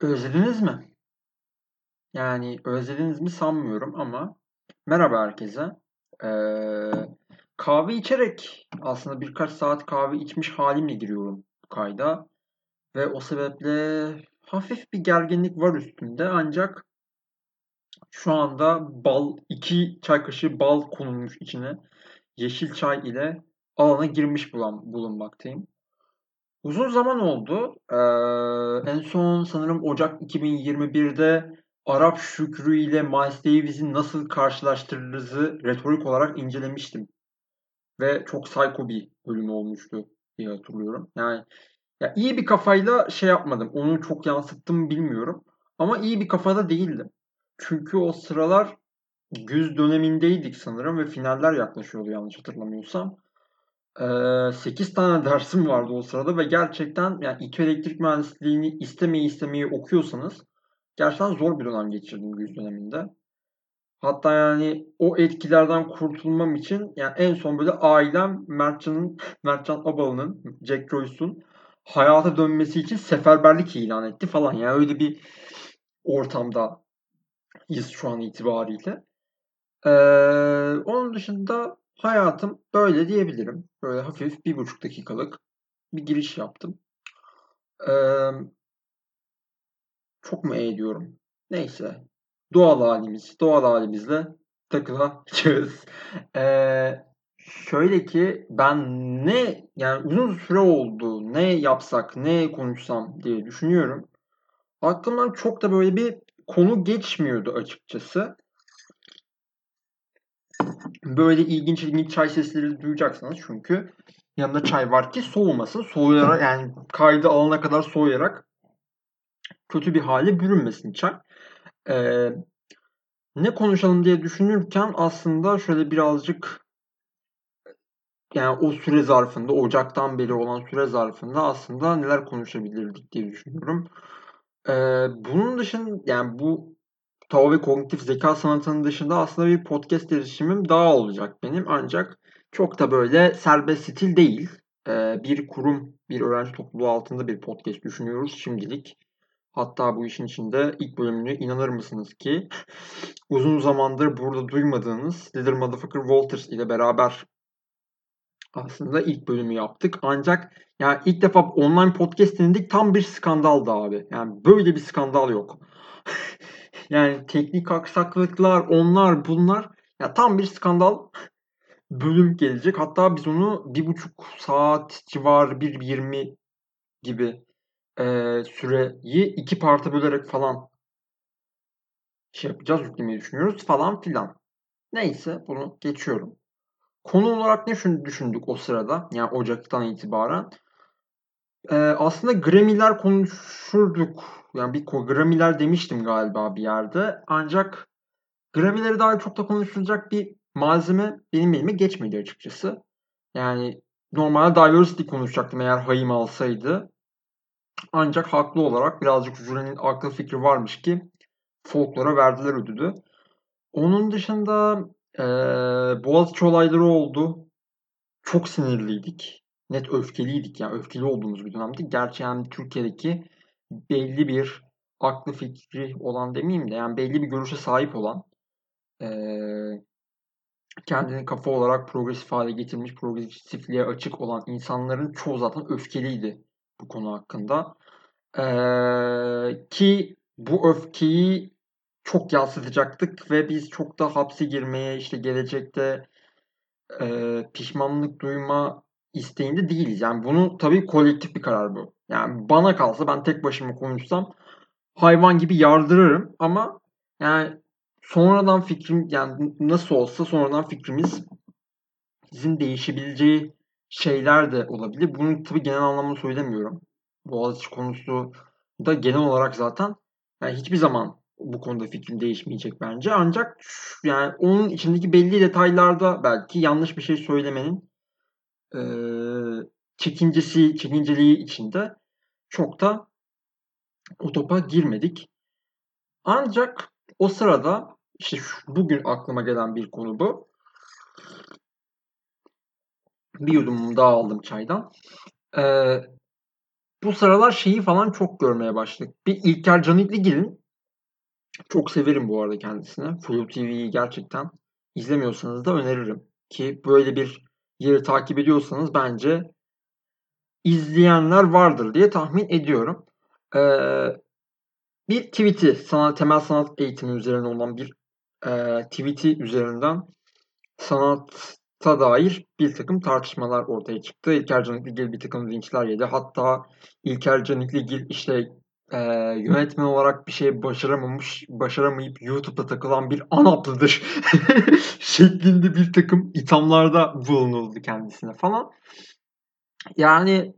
Özlediniz mi? Yani özlediniz mi sanmıyorum ama merhaba herkese. Ee, kahve içerek aslında birkaç saat kahve içmiş halimle giriyorum bu kayda. Ve o sebeple hafif bir gerginlik var üstümde ancak şu anda bal, iki çay kaşığı bal konulmuş içine yeşil çay ile alana girmiş bulan, bulunmaktayım. Uzun zaman oldu. Ee, en son sanırım Ocak 2021'de Arap Şükrü ile Miles Davis'i nasıl karşılaştırırızı retorik olarak incelemiştim. Ve çok psycho bir bölüm olmuştu diye hatırlıyorum. Yani ya iyi bir kafayla şey yapmadım. Onu çok yansıttım bilmiyorum. Ama iyi bir kafada değildim. Çünkü o sıralar güz dönemindeydik sanırım ve finaller yaklaşıyordu yanlış hatırlamıyorsam. 8 tane dersim vardı o sırada ve gerçekten yani İTÜ elektrik mühendisliğini istemeyi istemeyi okuyorsanız gerçekten zor bir dönem geçirdim güz döneminde. Hatta yani o etkilerden kurtulmam için yani en son böyle ailem Mertcan'ın Mertcan Abalı'nın Jack Joyce'un hayata dönmesi için seferberlik ilan etti falan. Yani öyle bir ortamda şu an itibariyle. Ee, onun dışında Hayatım böyle diyebilirim. Böyle hafif bir buçuk dakikalık bir giriş yaptım. Ee, çok mu eğiliyorum? Neyse. Doğal halimiz. Doğal halimizle takılacağız. Ee, şöyle ki ben ne yani uzun süre oldu ne yapsak ne konuşsam diye düşünüyorum. Aklımdan çok da böyle bir konu geçmiyordu açıkçası böyle ilginç ilginç çay sesleri duyacaksınız çünkü yanında çay var ki soğumasın. Soğuyarak yani kaydı alana kadar soğuyarak kötü bir hale bürünmesin çay. Ee, ne konuşalım diye düşünürken aslında şöyle birazcık yani o süre zarfında Ocak'tan beri olan süre zarfında aslında neler konuşabilirdik diye düşünüyorum. Ee, bunun dışında yani bu Tao ve kognitif zeka sanatının dışında aslında bir podcast erişimim daha olacak benim. Ancak çok da böyle serbest stil değil. Ee, bir kurum, bir öğrenci topluluğu altında bir podcast düşünüyoruz şimdilik. Hatta bu işin içinde ilk bölümünü inanır mısınız ki uzun zamandır burada duymadığınız Little Motherfucker Walters ile beraber aslında ilk bölümü yaptık. Ancak yani ilk defa online podcast dinledik tam bir skandaldı abi. Yani böyle bir skandal yok. Yani teknik aksaklıklar, onlar bunlar ya tam bir skandal bölüm gelecek. Hatta biz onu bir buçuk saat civarı bir yirmi gibi e, süreyi iki parta bölerek falan şey yapacağız, yüklemeyi düşünüyoruz falan filan. Neyse bunu geçiyorum. Konu olarak ne düşündük o sırada? Yani Ocak'tan itibaren. Ee, aslında Grammy'ler konuşurduk. Yani bir Grammy'ler demiştim galiba bir yerde. Ancak Grammy'leri daha çok da konuşulacak bir malzeme benim elime geçmedi açıkçası. Yani normalde diversity konuşacaktım eğer Hayim alsaydı. Ancak haklı olarak birazcık jürinin aklı fikri varmış ki folklora verdiler ödülü. Onun dışında ee, Boğaziçi olayları oldu. Çok sinirliydik net öfkeliydik. Yani öfkeli olduğumuz bir dönemdi. Gerçi yani Türkiye'deki belli bir aklı fikri olan demeyeyim de yani belli bir görüşe sahip olan e, kendini kafa olarak progresif hale getirmiş, progresifliğe açık olan insanların çoğu zaten öfkeliydi bu konu hakkında. E, ki bu öfkeyi çok yansıtacaktık ve biz çok da hapse girmeye işte gelecekte e, pişmanlık duyma isteğinde değiliz. Yani bunu tabii kolektif bir karar bu. Yani bana kalsa ben tek başıma konuşsam hayvan gibi yardırırım ama yani sonradan fikrim yani nasıl olsa sonradan fikrimiz bizim değişebileceği şeyler de olabilir. Bunu tabii genel anlamda söylemiyorum. Boğaziçi konusu da genel olarak zaten yani hiçbir zaman bu konuda fikrim değişmeyecek bence. Ancak yani onun içindeki belli detaylarda belki yanlış bir şey söylemenin e, çekincesi, çekinceliği içinde çok da o topa girmedik. Ancak o sırada işte şu, bugün aklıma gelen bir konu bu. Bir yudum daha aldım çaydan. Ee, bu sıralar şeyi falan çok görmeye başladık. Bir İlker Canikligil'in çok severim bu arada kendisini. Flu TV'yi gerçekten izlemiyorsanız da öneririm. Ki böyle bir yeri takip ediyorsanız bence izleyenler vardır diye tahmin ediyorum. Ee, bir tweet'i sanat, temel sanat eğitimi üzerine olan bir e, tweet'i üzerinden sanatta dair bir takım tartışmalar ortaya çıktı. İlker Canikligil bir takım linçler yedi. Hatta İlker Canikligil işte e, yönetmen olarak bir şey başaramamış, başaramayıp YouTube'da takılan bir anaplıdır şeklinde bir takım ithamlarda bulunuldu kendisine falan. Yani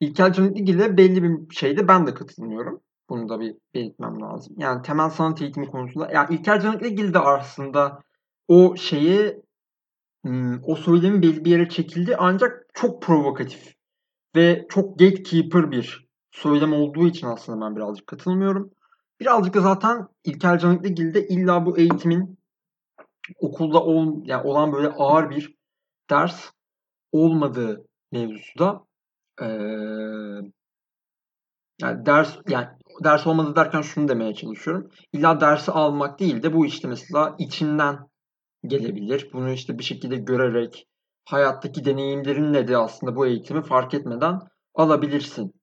İlker Canikligil'e belli bir şeyde ben de katılmıyorum. Bunu da bir belirtmem lazım. Yani temel sanat eğitimi konusunda. Yani İlker Canikligil de aslında o şeyi o söylemi belli bir yere çekildi ancak çok provokatif ve çok gatekeeper bir söylem olduğu için aslında ben birazcık katılmıyorum. Birazcık da zaten İlker Canikligil'de illa bu eğitimin okulda ol, yani olan böyle ağır bir ders olmadığı mevzusu da ee, yani ders yani ders olmadı derken şunu demeye çalışıyorum. İlla dersi almak değil de bu işte mesela içinden gelebilir. Bunu işte bir şekilde görerek hayattaki deneyimlerinle de aslında bu eğitimi fark etmeden alabilirsin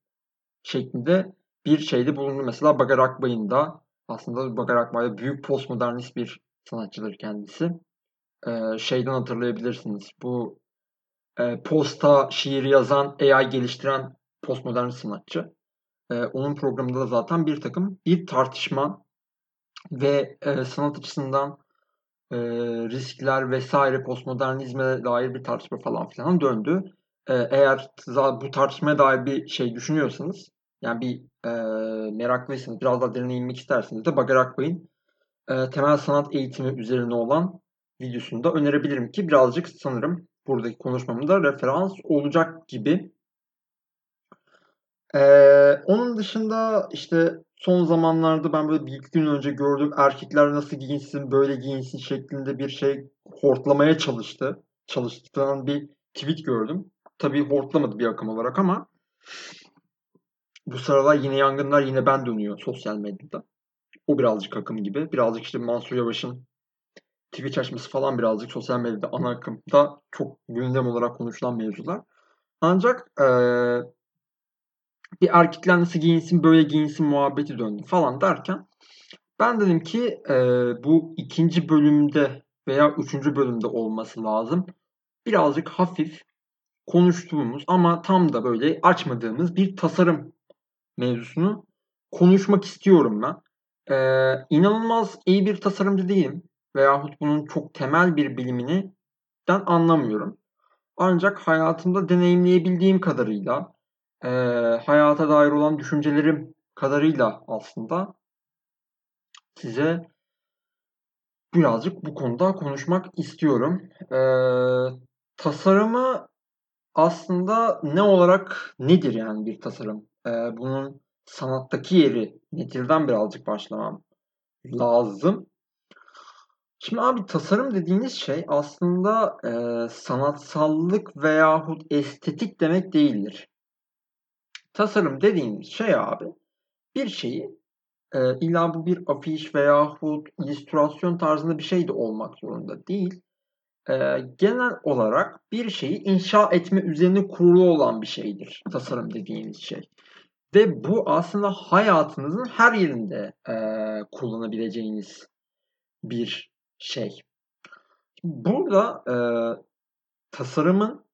şeklinde bir şeyde bulundu. Mesela Bagar Akbay'ın da aslında Bagar Akbay büyük postmodernist bir sanatçıdır kendisi. Ee, şeyden hatırlayabilirsiniz. Bu e, posta şiir yazan, AI geliştiren postmodern sanatçı. E, onun programında da zaten bir takım bir tartışma ve e, sanat açısından e, riskler vesaire postmodernizme dair bir tartışma falan filan döndü. E, eğer bu tartışmaya dair bir şey düşünüyorsanız yani bir e, meraklıysanız biraz daha derine inmek isterseniz de Bagar Akbay'ın e, temel sanat eğitimi üzerine olan videosunu da önerebilirim ki birazcık sanırım buradaki konuşmamda referans olacak gibi. Ee, onun dışında işte son zamanlarda ben böyle bir gün önce gördüm erkekler nasıl giyinsin böyle giyinsin şeklinde bir şey hortlamaya çalıştı. Çalıştıran bir tweet gördüm. Tabii hortlamadı bir akım olarak ama bu sıralar yine yangınlar yine ben dönüyor sosyal medyada. O birazcık akım gibi. Birazcık işte Mansur Yavaş'ın Twitch açması falan birazcık sosyal medyada ana akımda çok gündem olarak konuşulan mevzular. Ancak ee, bir erkekler nasıl giyinsin böyle giyinsin muhabbeti döndü falan derken ben dedim ki e, bu ikinci bölümde veya üçüncü bölümde olması lazım. Birazcık hafif konuştuğumuz ama tam da böyle açmadığımız bir tasarım mevzusunu konuşmak istiyorum ben. Ee, inanılmaz iyi bir tasarımcı değilim veyahut bunun çok temel bir bilimini ben anlamıyorum. Ancak hayatımda deneyimleyebildiğim kadarıyla e, hayata dair olan düşüncelerim kadarıyla aslında size birazcık bu konuda konuşmak istiyorum. E, tasarımı aslında ne olarak nedir yani bir tasarım? E, bunun sanattaki yeri nedirden birazcık başlamam lazım. Şimdi abi tasarım dediğiniz şey aslında e, sanatsallık veyahut estetik demek değildir. Tasarım dediğimiz şey abi bir şeyi e, illa bu bir afiş veyahut illüstrasyon tarzında bir şey de olmak zorunda değil. E, genel olarak bir şeyi inşa etme üzerine kurulu olan bir şeydir tasarım dediğimiz şey. Ve bu aslında hayatınızın her yerinde e, kullanabileceğiniz bir şey. Burada e, tasarımın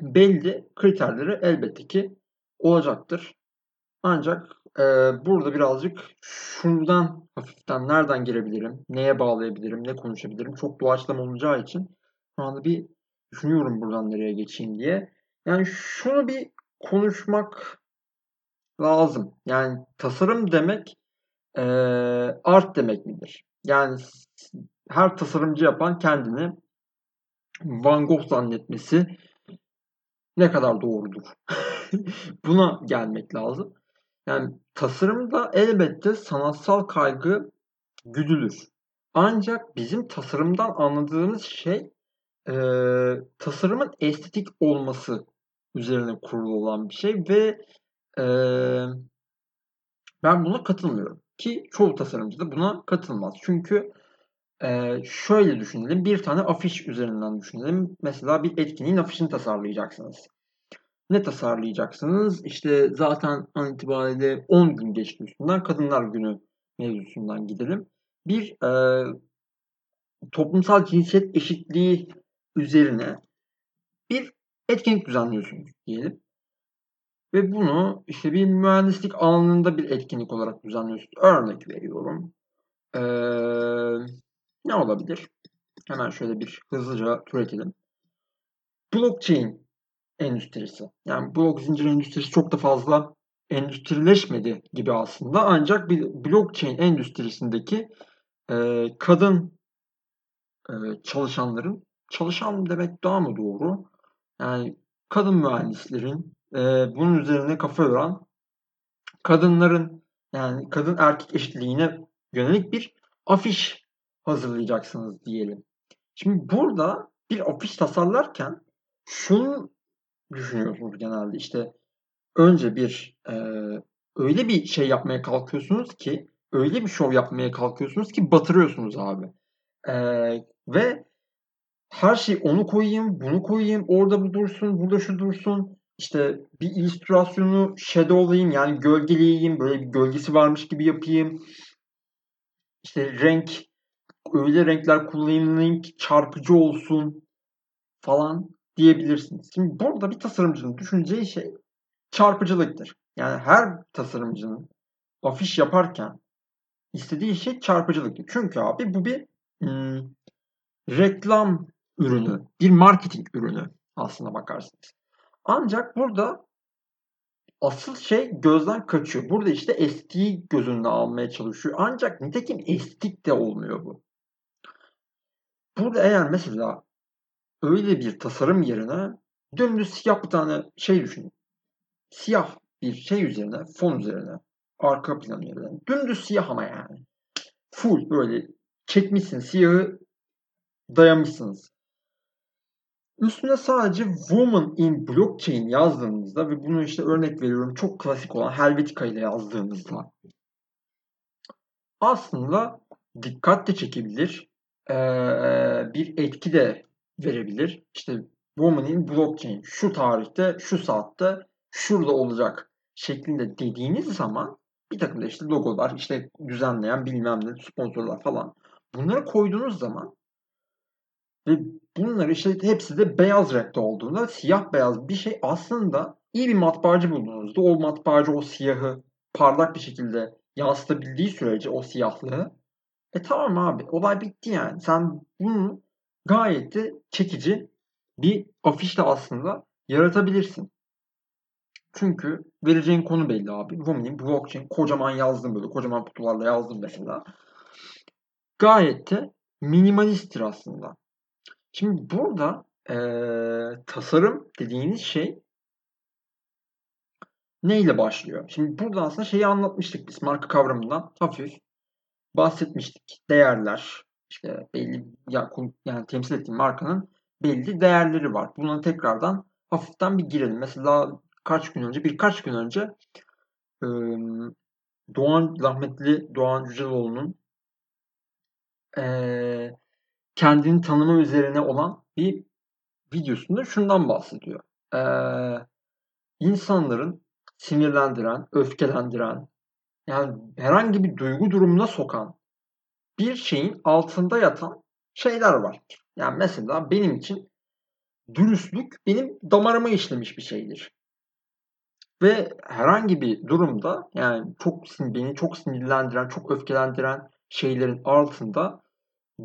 belli kriterleri elbette ki olacaktır. Ancak e, burada birazcık şuradan hafiften nereden girebilirim, neye bağlayabilirim, ne konuşabilirim çok doğaçlama olacağı için şu anda bir düşünüyorum buradan nereye geçeyim diye. Yani şunu bir konuşmak lazım. Yani tasarım demek e, art demek midir? Yani her tasarımcı yapan kendini Van Gogh zannetmesi ne kadar doğrudur? Buna gelmek lazım. Yani tasarımda elbette sanatsal kaygı güdülür. Ancak bizim tasarımdan anladığımız şey e, tasarımın estetik olması üzerine kurulu olan bir şey ve ben buna katılmıyorum. Ki çoğu tasarımcı da buna katılmaz. Çünkü e, şöyle düşünelim. Bir tane afiş üzerinden düşünelim. Mesela bir etkinliğin afişini tasarlayacaksınız. Ne tasarlayacaksınız? İşte zaten an itibariyle 10 gün geçti üstünden. Kadınlar Günü mevzusundan gidelim. Bir e, toplumsal cinsiyet eşitliği üzerine bir etkinlik düzenliyorsunuz diyelim. Ve bunu işte bir mühendislik alanında bir etkinlik olarak düzenliyorsunuz. Örnek veriyorum. Ee, ne olabilir? Hemen şöyle bir hızlıca türetelim. Blockchain endüstrisi. Yani blok zincir endüstrisi çok da fazla endüstrileşmedi gibi aslında. Ancak bir blockchain endüstrisindeki e, kadın e, çalışanların, çalışan demek daha mı doğru? Yani kadın mühendislerin e, bunun üzerine kafa yoran kadınların yani kadın erkek eşitliğine yönelik bir afiş hazırlayacaksınız diyelim. Şimdi burada bir afiş tasarlarken şunu düşünüyorsunuz genelde işte önce bir e, öyle bir şey yapmaya kalkıyorsunuz ki öyle bir şov yapmaya kalkıyorsunuz ki batırıyorsunuz abi. E, ve her şey onu koyayım, bunu koyayım, orada bu dursun, burada şu dursun. İşte bir illüstrasyonu shadowlayayım yani gölgeleyeyim, böyle bir gölgesi varmış gibi yapayım. İşte renk, öyle renkler kullanayım ki çarpıcı olsun falan diyebilirsiniz. Şimdi burada bir tasarımcının düşüneceği şey çarpıcılıktır. Yani her tasarımcının afiş yaparken istediği şey çarpıcılıktır. Çünkü abi bu bir hmm, reklam ürünü, bir marketing ürünü aslına bakarsınız. Ancak burada asıl şey gözden kaçıyor. Burada işte estiği göz önüne almaya çalışıyor. Ancak nitekim estik de olmuyor bu. Burada eğer mesela öyle bir tasarım yerine dümdüz siyah bir tane şey düşünün. Siyah bir şey üzerine, fon üzerine, arka plan yerine. Dümdüz siyah ama yani. Full böyle çekmişsin siyahı dayamışsınız. Üstüne sadece Woman in Blockchain yazdığınızda ve bunu işte örnek veriyorum çok klasik olan Helvetica ile yazdığınızda aslında dikkat de çekebilir. Bir etki de verebilir. İşte Woman in Blockchain şu tarihte, şu saatte, şurada olacak şeklinde dediğiniz zaman bir takım da işte logolar, işte düzenleyen bilmem ne sponsorlar falan bunları koyduğunuz zaman ve bunlar işte hepsi de beyaz renkte olduğunda siyah beyaz bir şey aslında iyi bir matbaacı bulduğunuzda o matbaacı o siyahı parlak bir şekilde yansıtabildiği sürece o siyahlığı e tamam abi olay bitti yani. Sen bunu gayet de çekici bir afişle aslında yaratabilirsin. Çünkü vereceğin konu belli abi. Women'in blockchain kocaman yazdım böyle kocaman kutularla yazdım mesela. Gayet de minimalisttir aslında. Şimdi burada e, tasarım dediğiniz şey neyle başlıyor? Şimdi burada aslında şeyi anlatmıştık biz marka kavramından hafif bahsetmiştik. Değerler, işte belli yani temsil ettiğim markanın belli değerleri var. Buna tekrardan hafiften bir girelim. Mesela kaç gün önce, birkaç gün önce Doğan rahmetli Doğan Cüceloğlu'nun kendini tanıma üzerine olan bir videosunda şundan bahsediyor. Ee, insanların sinirlendiren, öfkelendiren, yani herhangi bir duygu durumuna sokan bir şeyin altında yatan şeyler var. Yani mesela benim için dürüstlük benim damarıma işlemiş bir şeydir. Ve herhangi bir durumda yani çok beni çok sinirlendiren, çok öfkelendiren şeylerin altında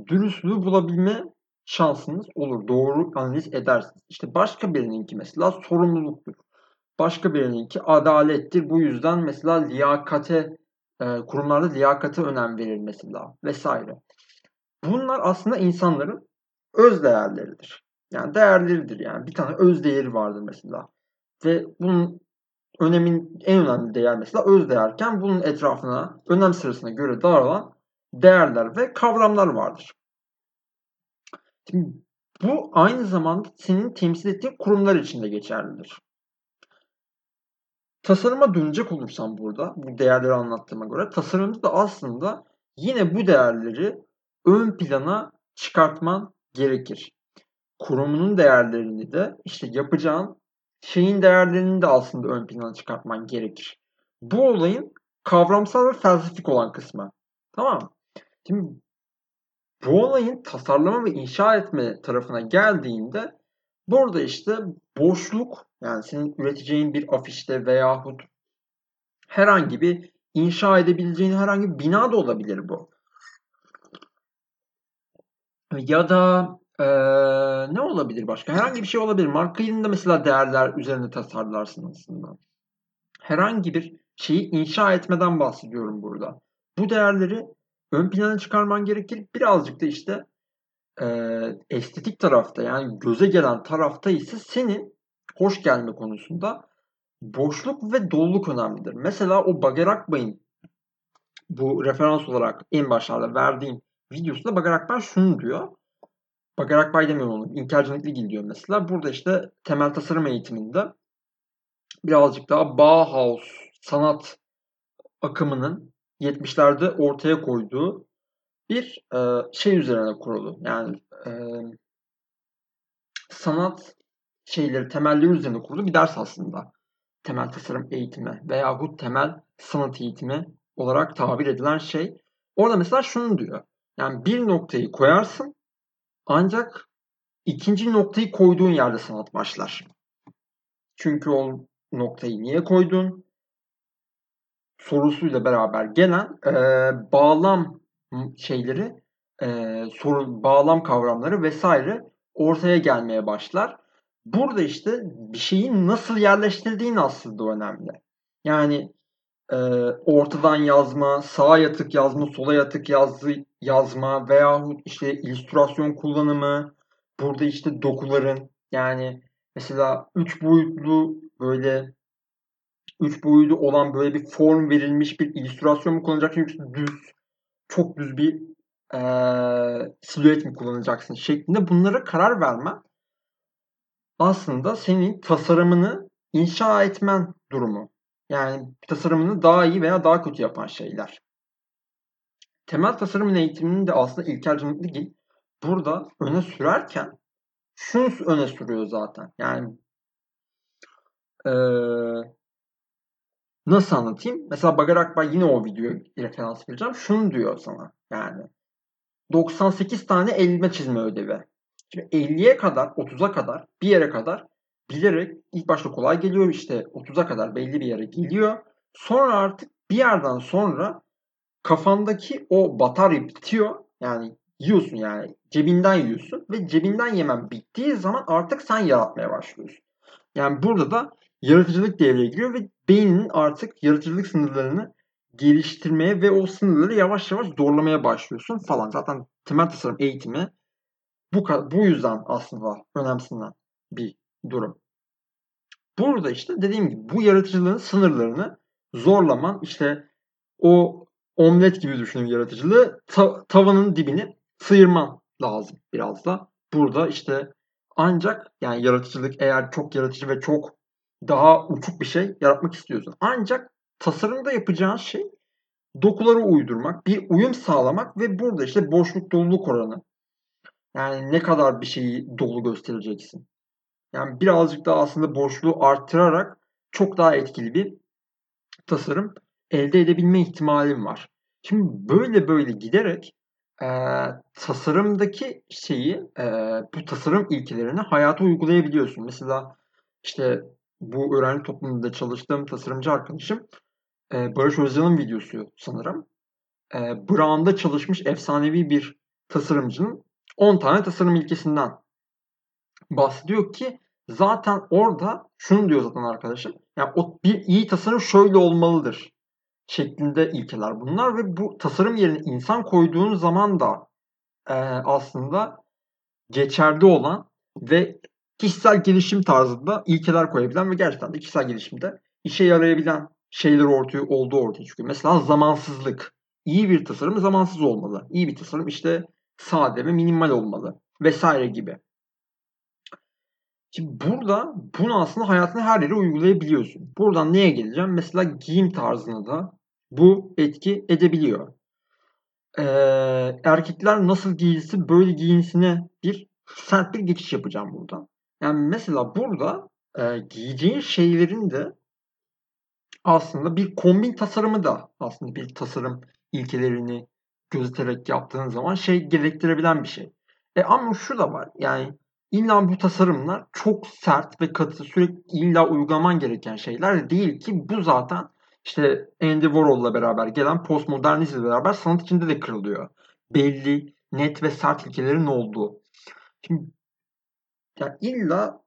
dürüstlüğü bulabilme şansınız olur. Doğru analiz edersiniz. İşte başka birininki mesela sorumluluktur. Başka birininki adalettir. Bu yüzden mesela liyakate e, kurumlarda liyakate önem verir mesela vesaire. Bunlar aslında insanların öz değerleridir. Yani değerleridir yani. Bir tane öz değeri vardır mesela. Ve bunun önemin en önemli değer mesela öz değerken bunun etrafına önem sırasına göre dağılan değerler ve kavramlar vardır. Bu aynı zamanda senin temsil ettiğin kurumlar için de geçerlidir. tasarıma dönecek olursam burada bu değerleri anlattığıma göre tasarımda da aslında yine bu değerleri ön plana çıkartman gerekir. Kurumunun değerlerini de işte yapacağın şeyin değerlerini de aslında ön plana çıkartman gerekir. Bu olayın kavramsal ve felsefik olan kısmı. Tamam mı? Şimdi bu olayın tasarlama ve inşa etme tarafına geldiğinde burada işte boşluk yani senin üreteceğin bir afişte veyahut herhangi bir inşa edebileceğin herhangi bir bina da olabilir bu. Ya da ee, ne olabilir başka? Herhangi bir şey olabilir. Markanın da mesela değerler üzerine tasarlarsın aslında. Herhangi bir şeyi inşa etmeden bahsediyorum burada. Bu değerleri ön plana çıkarman gerekir. Birazcık da işte e, estetik tarafta yani göze gelen tarafta ise senin hoş gelme konusunda boşluk ve doluluk önemlidir. Mesela o Bager Akbay'ın bu referans olarak en başlarda verdiğim videosunda Bager Akbay şunu diyor. Bager Akbay demiyorum onu. İlker Canikligil diyor mesela. Burada işte temel tasarım eğitiminde birazcık daha Bauhaus sanat akımının 70'lerde ortaya koyduğu bir e, şey üzerine kurulu. Yani e, sanat şeyleri, temelleri üzerine kurulu bir ders aslında. Temel tasarım eğitimi veyahut temel sanat eğitimi olarak tabir edilen şey. Orada mesela şunu diyor. Yani bir noktayı koyarsın ancak ikinci noktayı koyduğun yerde sanat başlar. Çünkü o noktayı niye koydun? Sorusuyla beraber gelen e, bağlam şeyleri, e, soru bağlam kavramları vesaire ortaya gelmeye başlar. Burada işte bir şeyin nasıl yerleştirdiğin aslında önemli. Yani e, ortadan yazma, sağa yatık yazma, sola yatık yazı, yazma veyahut işte illüstrasyon kullanımı, burada işte dokuların yani mesela üç boyutlu böyle üç boyutlu olan böyle bir form verilmiş bir illüstrasyon mu kullanacaksın yoksa düz çok düz bir e, silüet mi kullanacaksın şeklinde bunlara karar vermen aslında senin tasarımını inşa etmen durumu. Yani tasarımını daha iyi veya daha kötü yapan şeyler. Temel tasarım eğitiminin de aslında İlker Cemilgil burada öne sürerken şunu öne sürüyor zaten. Yani ee, Nasıl anlatayım? Mesela Bagar Akbay yine o videoya referans vereceğim. Şunu diyor sana yani. 98 tane elime çizme ödevi. Şimdi 50'ye kadar, 30'a kadar, bir yere kadar bilerek ilk başta kolay geliyor işte 30'a kadar belli bir yere geliyor. Sonra artık bir yerden sonra kafandaki o batarya bitiyor. Yani yiyorsun yani cebinden yiyorsun ve cebinden yemen bittiği zaman artık sen yaratmaya başlıyorsun. Yani burada da yaratıcılık devreye giriyor ve beyninin artık yaratıcılık sınırlarını geliştirmeye ve o sınırları yavaş yavaş zorlamaya başlıyorsun falan. Zaten temel tasarım eğitimi bu, bu yüzden aslında önemsenen bir durum. Burada işte dediğim gibi bu yaratıcılığın sınırlarını zorlaman işte o omlet gibi düşünün yaratıcılığı ta- tavanın dibini sıyırman lazım biraz da. Burada işte ancak yani yaratıcılık eğer çok yaratıcı ve çok daha uçuk bir şey yaratmak istiyorsun. Ancak tasarımda yapacağın şey dokuları uydurmak, bir uyum sağlamak ve burada işte boşluk doluluk oranı. Yani ne kadar bir şeyi dolu göstereceksin. Yani birazcık daha aslında boşluğu arttırarak çok daha etkili bir tasarım elde edebilme ihtimalim var. Şimdi böyle böyle giderek e, tasarımdaki şeyi, e, bu tasarım ilkelerini hayata uygulayabiliyorsun. Mesela işte bu öğrenci toplumunda çalıştığım tasarımcı arkadaşım e, Barış Özcan'ın videosu sanırım. E, Brown'da çalışmış efsanevi bir tasarımcının 10 tane tasarım ilkesinden bahsediyor ki zaten orada şunu diyor zaten arkadaşım. Yani o bir iyi tasarım şöyle olmalıdır şeklinde ilkeler bunlar ve bu tasarım yerine insan koyduğun zaman da e, aslında geçerli olan ve kişisel gelişim tarzında ilkeler koyabilen ve gerçekten de kişisel gelişimde işe yarayabilen şeyler ortaya olduğu ortaya çıkıyor. Mesela zamansızlık. İyi bir tasarım zamansız olmalı. İyi bir tasarım işte sade ve minimal olmalı vesaire gibi. Şimdi burada bunu aslında hayatın her yere uygulayabiliyorsun. Buradan neye geleceğim? Mesela giyim tarzına da bu etki edebiliyor. Ee, erkekler nasıl giyinsin böyle giyinsine bir sert bir geçiş yapacağım buradan. Yani mesela burada e, giyeceğin şeylerin de aslında bir kombin tasarımı da aslında bir tasarım ilkelerini gözeterek yaptığın zaman şey gerektirebilen bir şey. E ama şu da var. Yani illa bu tasarımlar çok sert ve katı sürekli illa uygulaman gereken şeyler değil ki bu zaten işte Andy Warhol'la beraber gelen postmodernizmle beraber sanat içinde de kırılıyor. Belli, net ve sert ilkelerin olduğu. Şimdi yani illa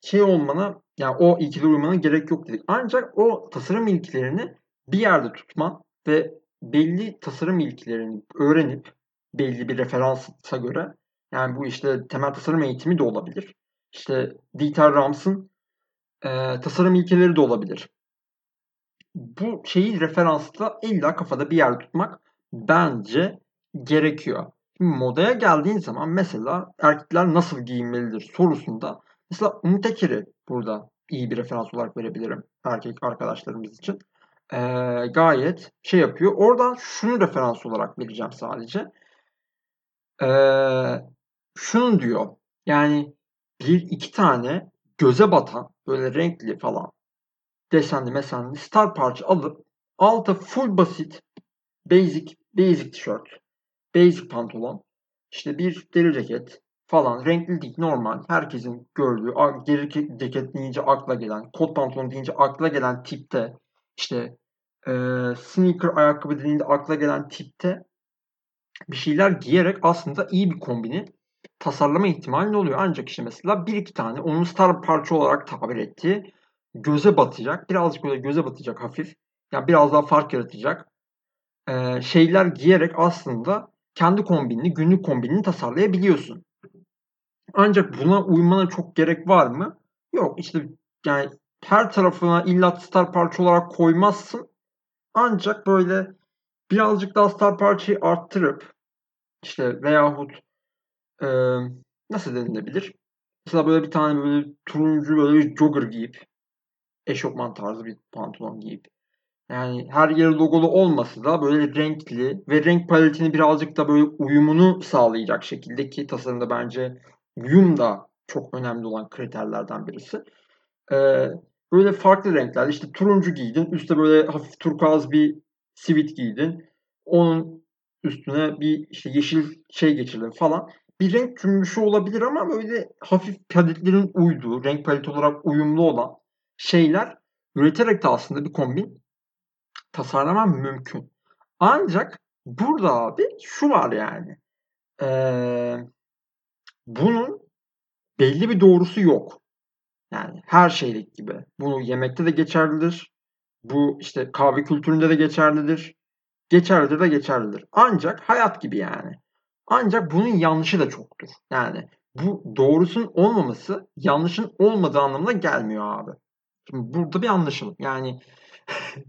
şey olmana yani o ilkelere uymana gerek yok dedik. Ancak o tasarım ilkelerini bir yerde tutman ve belli tasarım ilkelerini öğrenip belli bir referansa göre yani bu işte temel tasarım eğitimi de olabilir. İşte Dieter Rams'ın e, tasarım ilkeleri de olabilir. Bu şeyi referansta illa kafada bir yer tutmak bence gerekiyor. Şimdi modaya geldiğin zaman mesela erkekler nasıl giyinmelidir sorusunda mesela Umut Eker'i burada iyi bir referans olarak verebilirim erkek arkadaşlarımız için. Ee, gayet şey yapıyor. Oradan şunu referans olarak vereceğim sadece. Ee, şunu diyor. Yani bir iki tane göze batan böyle renkli falan desenli mesenli star parça alıp alta full basit basic basic tişört basic pantolon işte bir deri ceket falan renkli değil normal herkesin gördüğü deri ceket deyince akla gelen kot pantolon deyince akla gelen tipte işte e, sneaker ayakkabı dediğinde akla gelen tipte bir şeyler giyerek aslında iyi bir kombini tasarlama ihtimali oluyor. Ancak işte mesela bir iki tane onun star parça olarak tabir ettiği göze batacak. Birazcık böyle göze batacak hafif. Yani biraz daha fark yaratacak. Ee, şeyler giyerek aslında kendi kombinini, günlük kombinini tasarlayabiliyorsun. Ancak buna uymana çok gerek var mı? Yok. İşte yani her tarafına illa star parça olarak koymazsın. Ancak böyle birazcık daha star parçayı arttırıp işte veyahut e, nasıl denilebilir? Mesela böyle bir tane böyle turuncu böyle bir jogger giyip eşofman tarzı bir pantolon giyip yani her yeri logolu olması da böyle renkli ve renk paletini birazcık da böyle uyumunu sağlayacak şekilde ki tasarımda bence uyum da çok önemli olan kriterlerden birisi. Ee, böyle farklı renkler işte turuncu giydin üstte böyle hafif turkuaz bir sivit giydin onun üstüne bir işte yeşil şey geçirdin falan bir renk cümbüşü olabilir ama böyle hafif paletlerin uyduğu, renk paleti olarak uyumlu olan şeyler üreterek de aslında bir kombin tasarlamam mümkün. Ancak burada abi şu var yani. Ee, bunun belli bir doğrusu yok. Yani her şeylik gibi. Bu yemekte de geçerlidir. Bu işte kahve kültüründe de geçerlidir. Geçerlidir de geçerlidir. Ancak hayat gibi yani. Ancak bunun yanlışı da çoktur. Yani bu doğrusun olmaması yanlışın olmadığı anlamına gelmiyor abi. Şimdi burada bir anlaşılım. Yani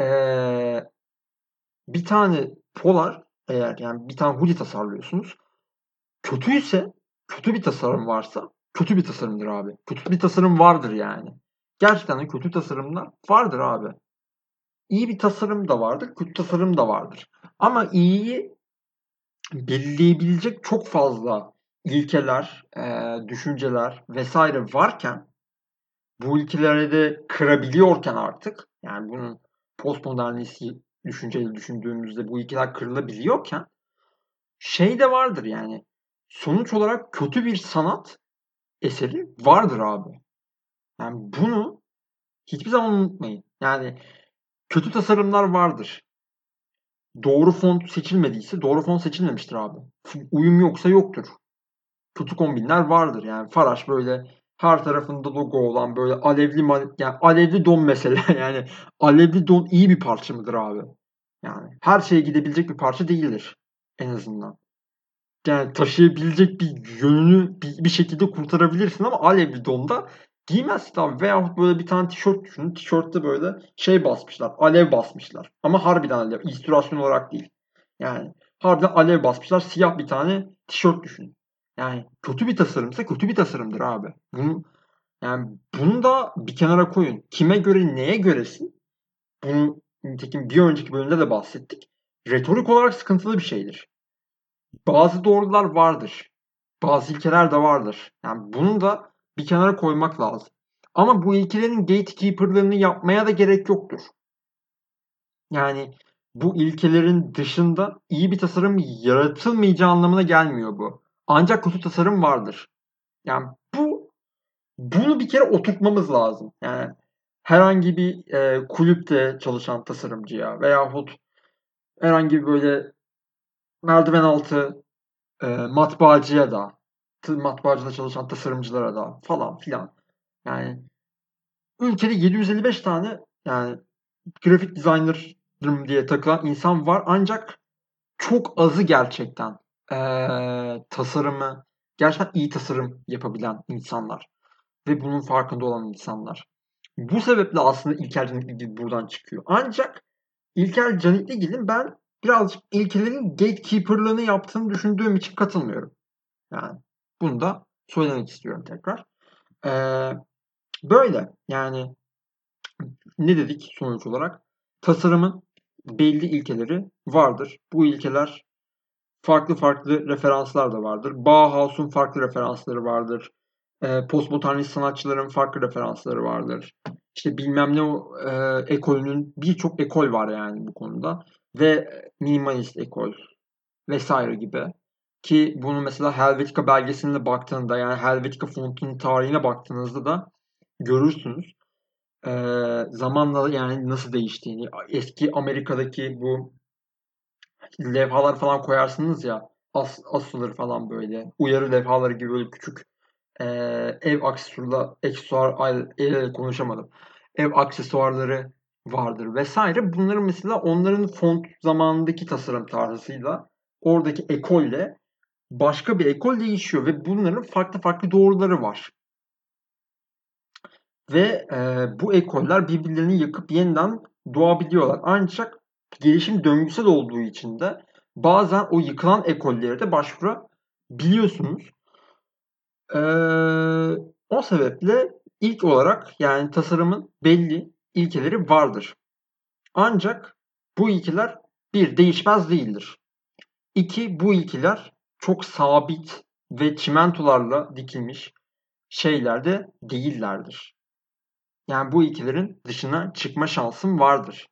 ee, bir tane polar eğer yani bir tane hoodie tasarlıyorsunuz. Kötüyse kötü bir tasarım varsa kötü bir tasarımdır abi. Kötü bir tasarım vardır yani. Gerçekten de kötü tasarımlar vardır abi. İyi bir tasarım da vardır, kötü tasarım da vardır. Ama iyiyi belirleyebilecek çok fazla ilkeler, e, düşünceler vesaire varken bu ilkeleri de kırabiliyorken artık yani bunun postmodernist düşünceyle düşündüğümüzde bu ilkeler kırılabiliyorken şey de vardır yani sonuç olarak kötü bir sanat eseri vardır abi. Yani bunu hiçbir zaman unutmayın. Yani kötü tasarımlar vardır doğru font seçilmediyse doğru font seçilmemiştir abi. Uyum yoksa yoktur. Kötü kombinler vardır yani. Faraş böyle her tarafında logo olan böyle alevli yani alevli don mesela yani alevli don iyi bir parça mıdır abi? Yani her şeye gidebilecek bir parça değildir en azından. Yani taşıyabilecek bir yönünü bir, bir şekilde kurtarabilirsin ama alevli donda Giymezsin abi. Veyahut böyle bir tane tişört düşünün. Tişörtte böyle şey basmışlar. Alev basmışlar. Ama harbiden alev. İllüstrasyon olarak değil. Yani harbiden alev basmışlar. Siyah bir tane tişört düşünün. Yani kötü bir tasarımsa kötü bir tasarımdır abi. Bunu, yani bunu da bir kenara koyun. Kime göre neye göresin? Bunu nitekim bir önceki bölümde de bahsettik. Retorik olarak sıkıntılı bir şeydir. Bazı doğrular vardır. Bazı ilkeler de vardır. Yani bunu da bir kenara koymak lazım. Ama bu ilkelerin gatekeeper'larını yapmaya da gerek yoktur. Yani bu ilkelerin dışında iyi bir tasarım yaratılmayacağı anlamına gelmiyor bu. Ancak kötü tasarım vardır. Yani bu bunu bir kere oturtmamız lazım. Yani herhangi bir e, kulüpte çalışan tasarımcıya veyahut herhangi bir böyle merdiven altı e, matbaacıya da matbaacıda çalışan tasarımcılara da falan filan. Yani ülkede 755 tane yani grafik designer'ım diye takılan insan var ancak çok azı gerçekten e, tasarımı gerçekten iyi tasarım yapabilen insanlar ve bunun farkında olan insanlar. Bu sebeple aslında İlker Canikligil buradan çıkıyor. Ancak İlker Canikligil'in ben birazcık ilkelerin gatekeeper'lığını yaptığını düşündüğüm için katılmıyorum. Yani bunu da söylemek istiyorum tekrar. Ee, böyle yani ne dedik sonuç olarak? Tasarımın belli ilkeleri vardır. Bu ilkeler farklı farklı referanslar da vardır. Bauhaus'un farklı referansları vardır. E, postmodernist sanatçıların farklı referansları vardır. İşte bilmem ne o e, ekolünün birçok ekol var yani bu konuda. Ve minimalist ekol vesaire gibi. Ki bunu mesela Helvetica belgeselinde baktığında yani Helvetica fontunun tarihine baktığınızda da görürsünüz. Ee, zamanla yani nasıl değiştiğini. Eski Amerika'daki bu levhalar falan koyarsınız ya as, asılır falan böyle. Uyarı levhaları gibi böyle küçük e, ev aksesuarla aksesuar el, konuşamadım. Ev aksesuarları vardır vesaire. Bunların mesela onların font zamanındaki tasarım tarzıyla oradaki ekolle başka bir ekol değişiyor ve bunların farklı farklı doğruları var. Ve e, bu ekoller birbirlerini yakıp yeniden doğabiliyorlar. Ancak gelişim döngüsel olduğu için de bazen o yıkılan ekollere de başvurabiliyorsunuz. Ee, o sebeple ilk olarak yani tasarımın belli ilkeleri vardır. Ancak bu ilkeler bir değişmez değildir. İki bu ilkeler çok sabit ve çimentolarla dikilmiş şeylerde değillerdir. Yani bu ilkelerin dışına çıkma şansım vardır.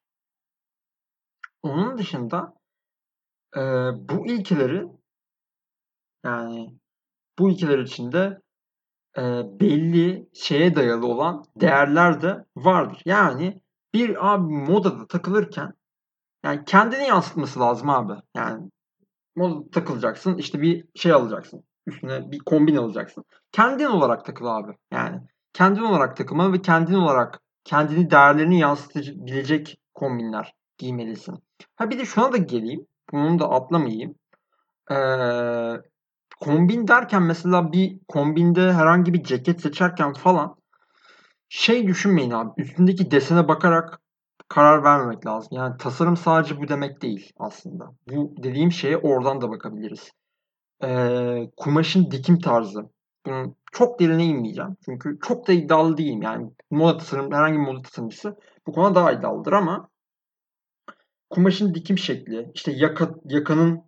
Onun dışında e, bu ilkeleri yani bu ilkeler içinde e, belli şeye dayalı olan değerler de vardır. Yani bir abi modada takılırken yani kendini yansıtması lazım abi. Yani modada takılacaksın işte bir şey alacaksın. Üstüne bir kombin alacaksın. Kendin olarak takıl abi. Yani kendin olarak takılma ve kendin olarak kendini değerlerini yansıtabilecek kombinler giymelisin. Ha bir de şuna da geleyim. Bunu da atlamayayım. Ee, kombin derken mesela bir kombinde herhangi bir ceket seçerken falan şey düşünmeyin abi. Üstündeki desene bakarak karar vermemek lazım. Yani tasarım sadece bu demek değil aslında. Bu dediğim şeye oradan da bakabiliriz. Ee, kumaşın dikim tarzı. Bunun çok derine inmeyeceğim. Çünkü çok da iddialı değilim. Yani moda tasarım, herhangi bir moda tasarımcısı bu konuda daha iddialıdır ama kumaşın dikim şekli, işte yaka, yakanın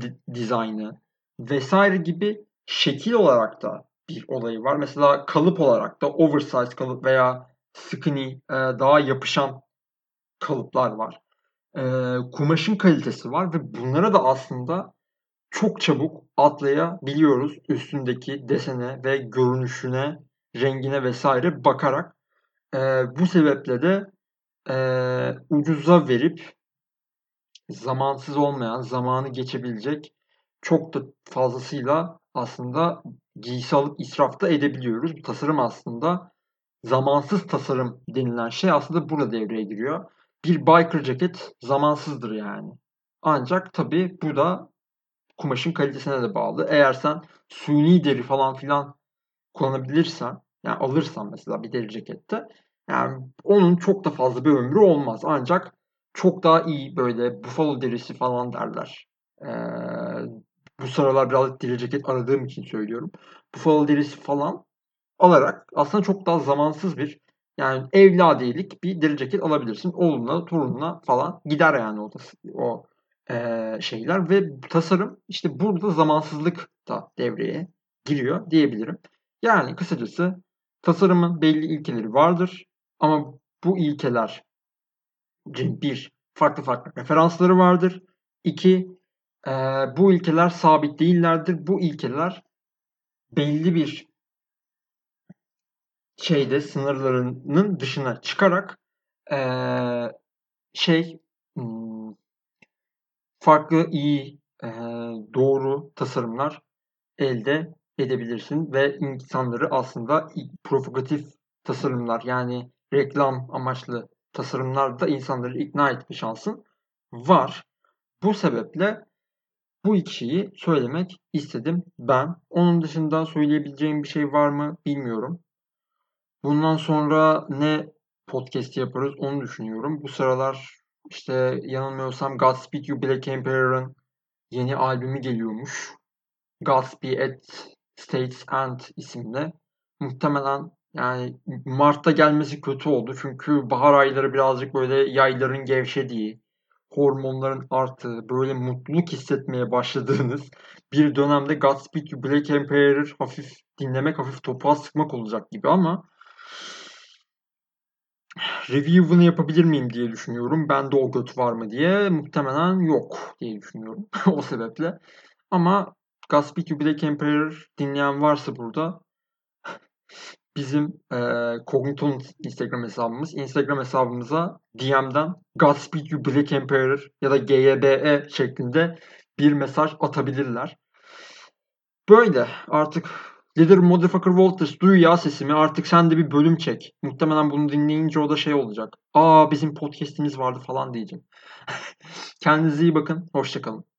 di- dizaynı vesaire gibi şekil olarak da bir olayı var. Mesela kalıp olarak da oversize kalıp veya skinny, e, daha yapışan kalıplar var. E, kumaşın kalitesi var ve bunlara da aslında çok çabuk atlayabiliyoruz üstündeki desene ve görünüşüne, rengine vesaire bakarak. E, bu sebeple de ucuza verip zamansız olmayan, zamanı geçebilecek çok da fazlasıyla aslında giysi alıp israfta edebiliyoruz. Bu tasarım aslında zamansız tasarım denilen şey aslında burada devreye giriyor. Bir biker ceket zamansızdır yani. Ancak tabii bu da kumaşın kalitesine de bağlı. Eğer sen suni deri falan filan kullanabilirsen, yani alırsan mesela bir deri cekette, yani onun çok da fazla bir ömrü olmaz. Ancak çok daha iyi böyle buffalo derisi falan derler. Ee, bu sıralar birazcık deri ceket aradığım için söylüyorum. Buffalo derisi falan alarak aslında çok daha zamansız bir yani evladiyelik bir deri ceket alabilirsin. Oğlunla, torununa falan gider yani o, o e, şeyler ve tasarım işte burada zamansızlık da devreye giriyor diyebilirim. Yani kısacası tasarımın belli ilkeleri vardır ama bu ilkeler bir farklı farklı referansları vardır. İki e, bu ilkeler sabit değillerdir. Bu ilkeler belli bir şeyde sınırlarının dışına çıkarak e, şey hmm, farklı iyi e, doğru tasarımlar elde edebilirsin ve insanları aslında provokatif tasarımlar yani reklam amaçlı tasarımlarda insanları ikna etme şansın var. Bu sebeple bu iki söylemek istedim ben. Onun dışında söyleyebileceğim bir şey var mı bilmiyorum. Bundan sonra ne podcast yaparız onu düşünüyorum. Bu sıralar işte yanılmıyorsam Godspeed You Black Emperor'ın yeni albümü geliyormuş. Godspeed at States End isimli. Muhtemelen yani Mart'ta gelmesi kötü oldu. Çünkü bahar ayları birazcık böyle yayların gevşediği, hormonların arttığı, böyle mutluluk hissetmeye başladığınız bir dönemde Godspeed You Black Emperor hafif dinlemek, hafif topuğa sıkmak olacak gibi ama review'unu yapabilir miyim diye düşünüyorum. Bende o göt var mı diye. Muhtemelen yok diye düşünüyorum. o sebeple. Ama Godspeed You Black Emperor dinleyen varsa burada bizim e, Cogniton Instagram hesabımız. Instagram hesabımıza DM'den Godspeed You Black Emperor ya da GYBE şeklinde bir mesaj atabilirler. Böyle artık Leader Motherfucker Walters duy ya sesimi artık sen de bir bölüm çek. Muhtemelen bunu dinleyince o da şey olacak. Aa bizim podcast'imiz vardı falan diyecek. Kendinize iyi bakın. Hoşçakalın.